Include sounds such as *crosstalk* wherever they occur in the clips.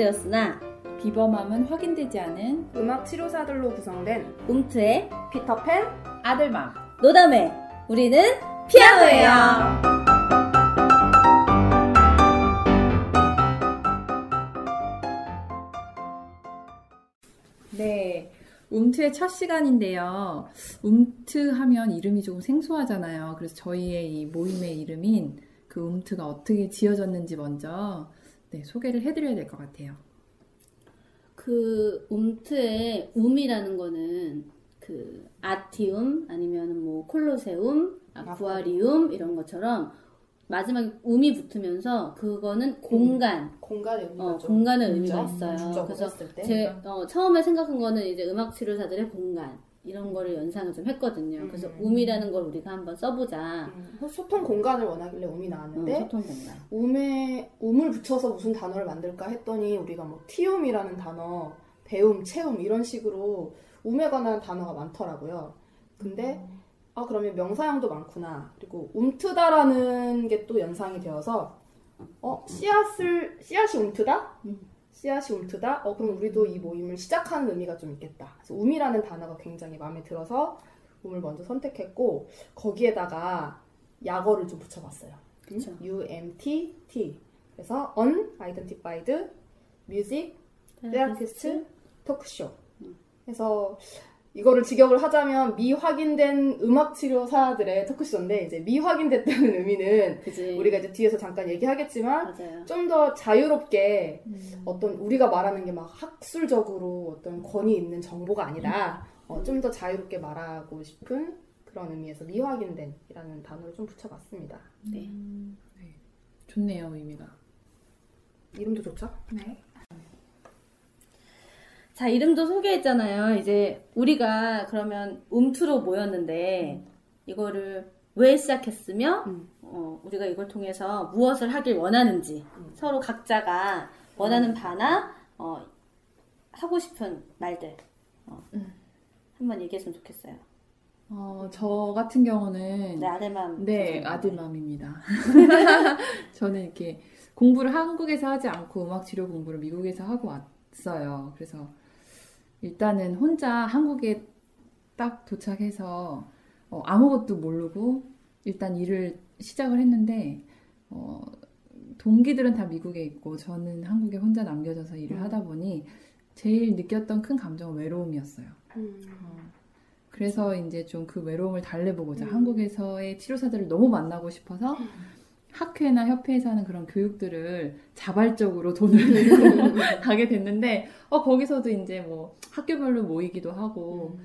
확인되었으나 비범함은 확인되지 않은 음악 치료사들로 구성된 움트의 피터팬 아들맘 노담회 우리는 피아노예요. 네. 움트의 첫 시간인데요. 움트 하면 이름이 조금 생소하잖아요. 그래서 저희의 이 모임의 이름인 그 움트가 어떻게 지어졌는지 먼저 네, 소개를 해드려야 될 것 같아요. 그 움트의 움이라는 거는 그 아티움 아니면 뭐 콜로세움, 아쿠아리움 이런 것처럼 마지막에 움이 붙으면서 그거는 공간, 공간의 의미가 어, 좀 공간의? 의미가 있어요. 그래서. 제 어, 처음에 생각한 거는 이제 음악 치료사들의 공간 이런 거를 연상을 좀 했거든요. 그래서 음. 움이라는 걸 우리가 한번 써보자. 음, 소통 공간을 원하길래 어, 나왔는데 소통 공간. 음에 음을 붙여서 무슨 단어를 만들까 했더니 우리가 뭐 티움이라는 단어, 배움, 채움 이런 식으로 음에 관한 단어가 많더라고요. 근데 아 그러면 명사형도 많구나. 그리고 움트다라는 게 또 연상이 되어서 어 씨앗을 씨앗이 움트다? 음. 씨앗이 움트다? 어 그럼 우리도 이 모임을 시작하는 의미가 좀 있겠다. 그래서 um이라는 단어가 굉장히 마음에 들어서 um을 먼저 선택했고 거기에다가 약어를 좀 붙여봤어요. 그쵸. UMTT. 그래서 unidentified music therapist 토크쇼. 그래서 이거를 직역을 하자면 미확인된 음악 치료사들의 토크쇼인데 이제 미확인됐다는 의미는 그지. 우리가 이제 뒤에서 잠깐 얘기하겠지만. 좀 더 자유롭게 음. 어떤 우리가 말하는 게 막 학술적으로 어떤 권위 있는 정보가 아니다. 어, 좀더 자유롭게 말하고 싶은 그런 의미에서 미확인된이라는 단어를 좀 붙여봤습니다. 네. 네. 좋네요, 의미가. 이름도 좋죠? 네. 자, 이름도 소개했잖아요. 이제 우리가 그러면 움투로 모였는데 이거를 왜 시작했으며 음. 어, 우리가 이걸 통해서 무엇을 하길 원하는지 음. 서로 각자가 원하는 바나 어, 하고 싶은 말들 어, 음. 한번 얘기했으면 좋겠어요. 어, 저 같은 경우는 네, 아들맘. 네. 아들맘입니다. *laughs* 저는 이렇게 공부를 한국에서 하지 않고 음악 치료 공부를 미국에서 하고 왔어요. 그래서 일단은 혼자 한국에 딱 도착해서 어, 아무것도 모르고 일단 일을 시작을 했는데 어, 동기들은 다 미국에 있고 저는 한국에 혼자 남겨져서 일을 음. 하다 보니 제일 느꼈던 큰 감정은 외로움이었어요. 그래서 이제 좀 그 외로움을 달래보고자 음. 한국에서의 치료사들을 너무 만나고 싶어서 학회나 협회에서 하는 그런 교육들을 자발적으로 돈을 *laughs* 내고 *laughs* 가게 됐는데 어 거기서도 이제 뭐 학교별로 모이기도 하고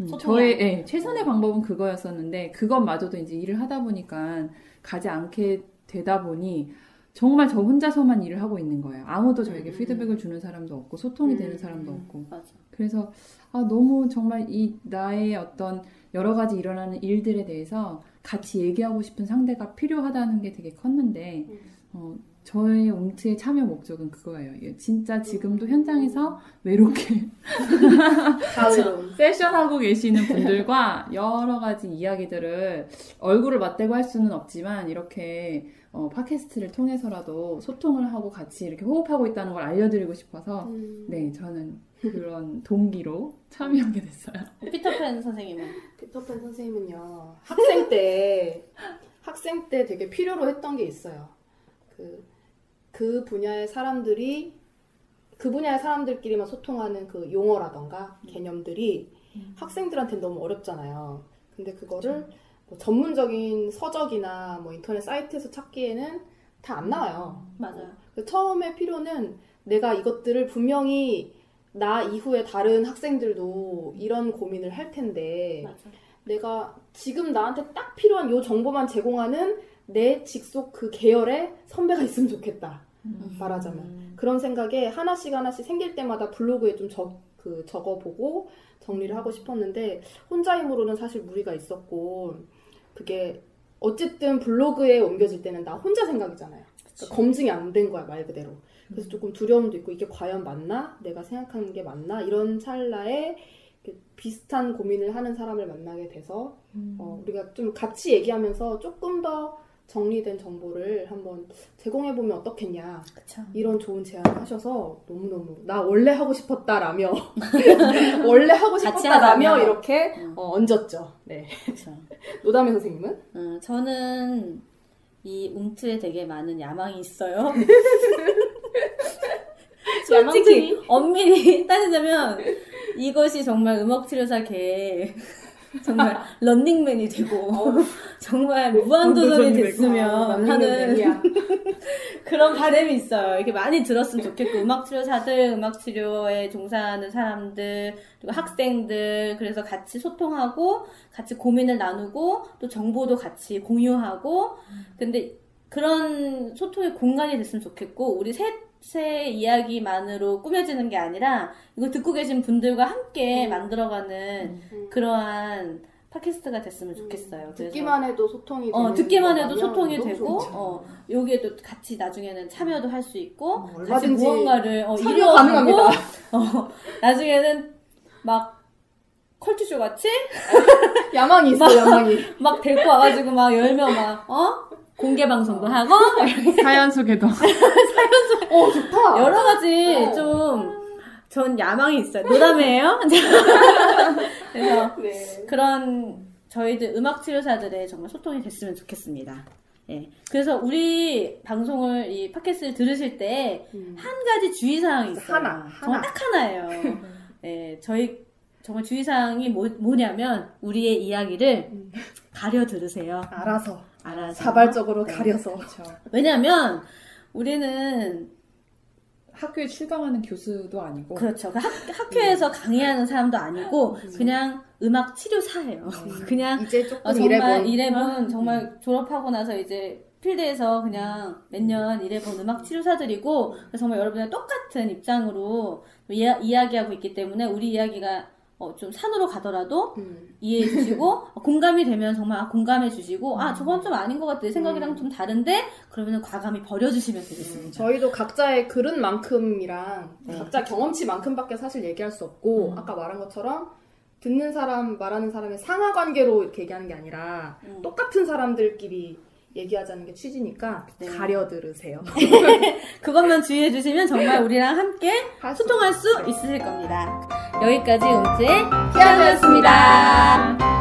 음, 소통이 저의 안 예, 최선의 방법은 그거였었는데 그것마저도 이제 일을 하다 보니까 가지 않게 되다 보니 정말 저 혼자서만 일을 하고 있는 거예요. 아무도 저에게 음. 피드백을 주는 사람도 없고 소통이 되는 음. 사람도 없고 맞아. 그래서 아, 너무 정말 이 나의 어떤 여러 가지 일어나는 일들에 대해서 같이 얘기하고 싶은 상대가 필요하다는 게 되게 컸는데 음. 어, 저의 옴트의 참여 목적은 그거예요. 예, 진짜 지금도 음. 현장에서 외롭게. *laughs* *laughs* 세션하고 계시는 분들과 여러 가지 이야기들을 얼굴을 맞대고 할 수는 없지만 이렇게 어, 팟캐스트를 통해서라도 소통을 하고 같이 이렇게 호흡하고 있다는 걸 알려드리고 싶어서 음. 네 저는 그런 *laughs* 동기로 참여하게 됐어요. 피터팬 선생님은 피터팬 선생님은요 학생 때 *laughs* 학생 때 되게 필요로 했던 게 있어요. 그, 그 분야의 사람들이 그 분야의 사람들끼리만 소통하는 그 용어라던가 개념들이 학생들한테는 너무 어렵잖아요. 근데 그거를 뭐 전문적인 서적이나 뭐 인터넷 사이트에서 찾기에는 다 안 나와요. 맞아요. 그 처음에 필요는 내가 이것들을 분명히 나 이후에 다른 학생들도 이런 고민을 할 텐데 맞아. 내가 지금 나한테 딱 필요한 요 정보만 제공하는 내 직속 그 계열의 선배가 있으면 좋겠다. 말하자면. 그런 생각에 하나씩 하나씩 생길 때마다 블로그에 좀 적, 그 적어보고 정리를 하고 싶었는데 혼자 힘으로는 사실 무리가 있었고 그게 어쨌든 블로그에 옮겨질 때는 나 혼자 생각이잖아요. 그러니까 검증이 안 된 거야 말 그대로. 그래서 조금 두려움도 있고 이게 과연 맞나? 내가 생각하는 게 맞나? 이런 찰나에 비슷한 고민을 하는 사람을 만나게 돼서 어, 우리가 좀 같이 얘기하면서 조금 더 정리된 정보를 한번 제공해 보면 어떻겠냐 그쵸. 이런 좋은 제안을 하셔서 너무 너무 나 원래 하고 싶었다라며 *laughs* 원래 하고 싶었다라며. 이렇게 음. 어, 얹었죠. 네. *laughs* 노담의 선생님은 음, 저는 이 움트에 되게 많은 야망이 있어요. *laughs* 솔직히 엄밀히 따지자면 이것이 정말 음악 치료사계의 정말 *laughs* 런닝맨이 되고 *laughs* 정말 무한도전이 됐으면 하는 *laughs* 그런 바람이 있어요. 이렇게 많이 들었으면 좋겠고 음악 치료사들, 음악 치료에 종사하는 사람들, 그리고 학생들 그래서 같이 소통하고 같이 고민을 나누고 또 정보도 같이 공유하고 근데 그런 소통의 공간이 됐으면 좋겠고 우리 셋 의 이야기만으로 꾸며지는 게 아니라 이거 듣고 계신 분들과 함께 음. 만들어가는 그러한 팟캐스트가 됐으면 좋겠어요. 그래서 듣기만 해도 소통이 어, 듣기만 해도 소통이 되고. 어, 여기에도 같이 나중에는 참여도 할 수 있고, 어, 같이 무언가를, 어, 참여 이루어가고, 가능합니다. *laughs* 어, 나중에는 막, 컬투쇼 같이? *laughs* 야망이 있어 야망이. 막 데리고 와가지고 막 열면 막, 어? 공개 방송도 하고, *laughs* 사연 소개도. 어 좋다. 여러 가지 어. 좀, 전 야망이 있어요. 노담이에요? *laughs* 그래서 네. 그런 저희들 음악 치료사들의 정말 소통이 됐으면 좋겠습니다. 예. 그래서 우리 방송을 이 팟캐스트를 들으실 때한 가지 주의 사항이 있어요. 하나, 정말 하나. 딱 하나예요. *laughs* 예, 저희 정말 주의 사항이 뭐, 뭐냐면 우리의 이야기를 음. 가려 들으세요. 알아서 알아서. 자발적으로 네. 가려서. 그렇죠. 왜냐면 우리는 학교에 출강하는 교수도 아니고. 그렇죠. 그 학, 학교에서 강의하는 사람도 아니고 그냥 음악 치료사예요. *laughs* 그냥 이제 조금 아, 정말 일해본 일해본 정말 졸업하고 나서 이제 필드에서 그냥 몇 년 일해본 음악 치료사들이고 그래서 정말 여러분의 똑같은 입장으로 이야, 이야기하고 있기 때문에 우리 이야기가 어, 좀 산으로 가더라도 음. 이해해 주시고 *laughs* 공감이 되면 정말 아, 공감해 주시고 아 저건 좀 아닌 것 같아 내 생각이랑 좀 다른데 그러면 과감히 버려주시면 되겠습니다. 저희도 각자의 그릇 만큼이랑 네. 각자 경험치만큼밖에 사실 얘기할 수 없고 음. 아까 말한 것처럼 듣는 사람 말하는 사람의 상하 관계로 이렇게 얘기하는 게 아니라 음. 똑같은 사람들끼리 얘기하자는 게 취지니까 네. 가려 들으세요. *laughs* 그것만 주의해 주시면 정말 우리랑 함께 소통할 수. 있으실 겁니다. 여기까지 피아노였습니다. 피아노였습니다.